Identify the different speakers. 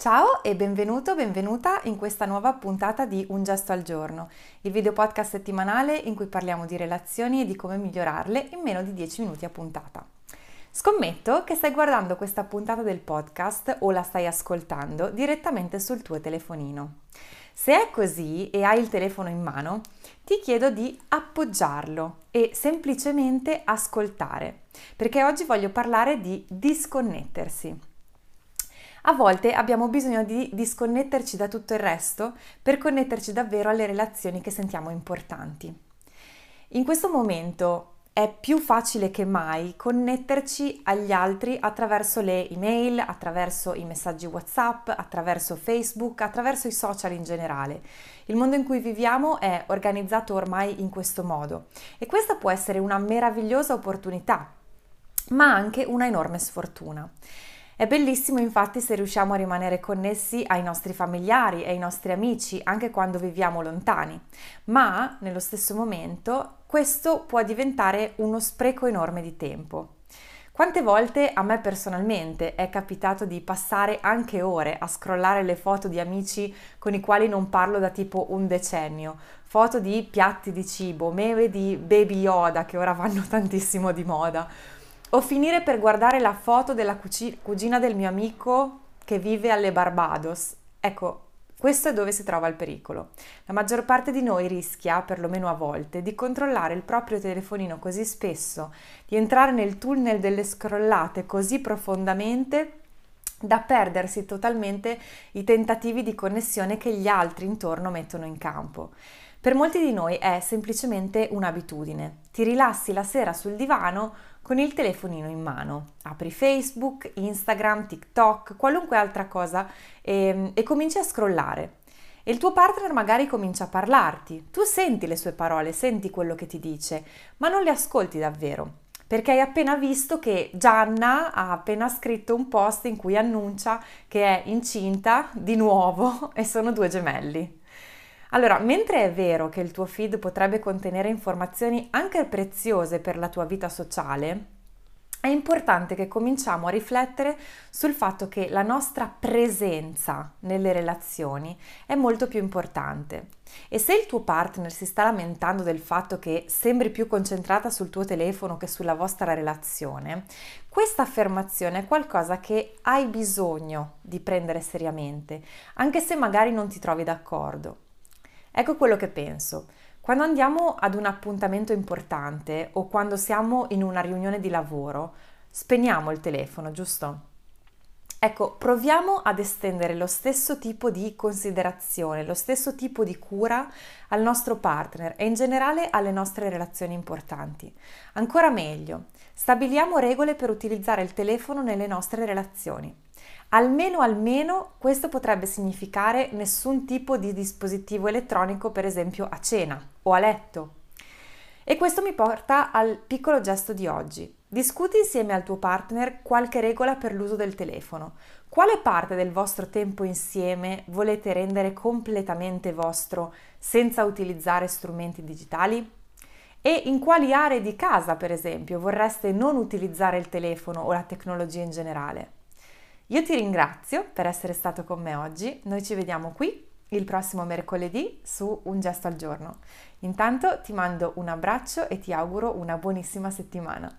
Speaker 1: Ciao e benvenuto, benvenuta in questa nuova puntata di Un gesto al giorno, il video podcast settimanale in cui parliamo di relazioni e di come migliorarle in meno di 10 minuti a puntata. Scommetto che stai guardando questa puntata del podcast o la stai ascoltando direttamente sul tuo telefonino. Se è così e hai il telefono in mano, ti chiedo di appoggiarlo e semplicemente ascoltare, perché oggi voglio parlare di disconnettersi. A volte abbiamo bisogno di disconnetterci da tutto il resto per connetterci davvero alle relazioni che sentiamo importanti. In questo momento è più facile che mai connetterci agli altri attraverso le email, attraverso i messaggi WhatsApp, attraverso Facebook, attraverso i social in generale. Il mondo in cui viviamo è organizzato ormai in questo modo e questa può essere una meravigliosa opportunità, ma anche una enorme sfortuna. È bellissimo infatti se riusciamo a rimanere connessi ai nostri familiari e ai nostri amici anche quando viviamo lontani, ma nello stesso momento questo può diventare uno spreco enorme di tempo. Quante volte a me personalmente è capitato di passare anche ore a scrollare le foto di amici con i quali non parlo da tipo un decennio, foto di piatti di cibo, meme di Baby Yoda che ora vanno tantissimo di moda, o finire per guardare la foto della cugina del mio amico che vive alle Barbados. Ecco, questo è dove si trova il pericolo. La maggior parte di noi rischia, perlomeno a volte, di controllare il proprio telefonino così spesso, di entrare nel tunnel delle scrollate così profondamente da perdersi totalmente i tentativi di connessione che gli altri intorno mettono in campo. Per molti di noi è semplicemente un'abitudine. Ti rilassi la sera sul divano con il telefonino in mano, apri Facebook, Instagram, TikTok, qualunque altra cosa e, ehm, e cominci a scrollare. E il tuo partner magari comincia a parlarti, tu senti le sue parole, senti quello che ti dice, ma non le ascolti davvero perché hai appena visto che Gianna ha appena scritto un post in cui annuncia che è incinta di nuovo e sono due gemelli. Allora, mentre è vero che il tuo feed potrebbe contenere informazioni anche preziose per la tua vita sociale, è importante che cominciamo a riflettere sul fatto che la nostra presenza nelle relazioni è molto più importante. E se il tuo partner si sta lamentando del fatto che sembri più concentrata sul tuo telefono che sulla vostra relazione, questa affermazione è qualcosa che hai bisogno di prendere seriamente, anche se magari non ti trovi d'accordo. Ecco quello che penso. Quando andiamo ad un appuntamento importante o quando siamo in una riunione di lavoro, spegniamo il telefono, giusto? Ecco, proviamo ad estendere lo stesso tipo di considerazione, lo stesso tipo di cura al nostro partner e in generale alle nostre relazioni importanti. Ancora meglio, stabiliamo regole per utilizzare il telefono nelle nostre relazioni. Almeno almeno questo potrebbe significare nessun tipo di dispositivo elettronico, per esempio a cena o a letto. E questo mi porta al piccolo gesto di oggi. Discuti insieme al tuo partner qualche regola per l'uso del telefono. Quale parte del vostro tempo insieme volete rendere completamente vostro senza utilizzare strumenti digitali? E in quali aree di casa, per esempio, vorreste non utilizzare il telefono o la tecnologia in generale? Io ti ringrazio per essere stato con me oggi, noi ci vediamo qui il prossimo mercoledì su Un gesto al giorno. Intanto ti mando un abbraccio e ti auguro una buonissima settimana.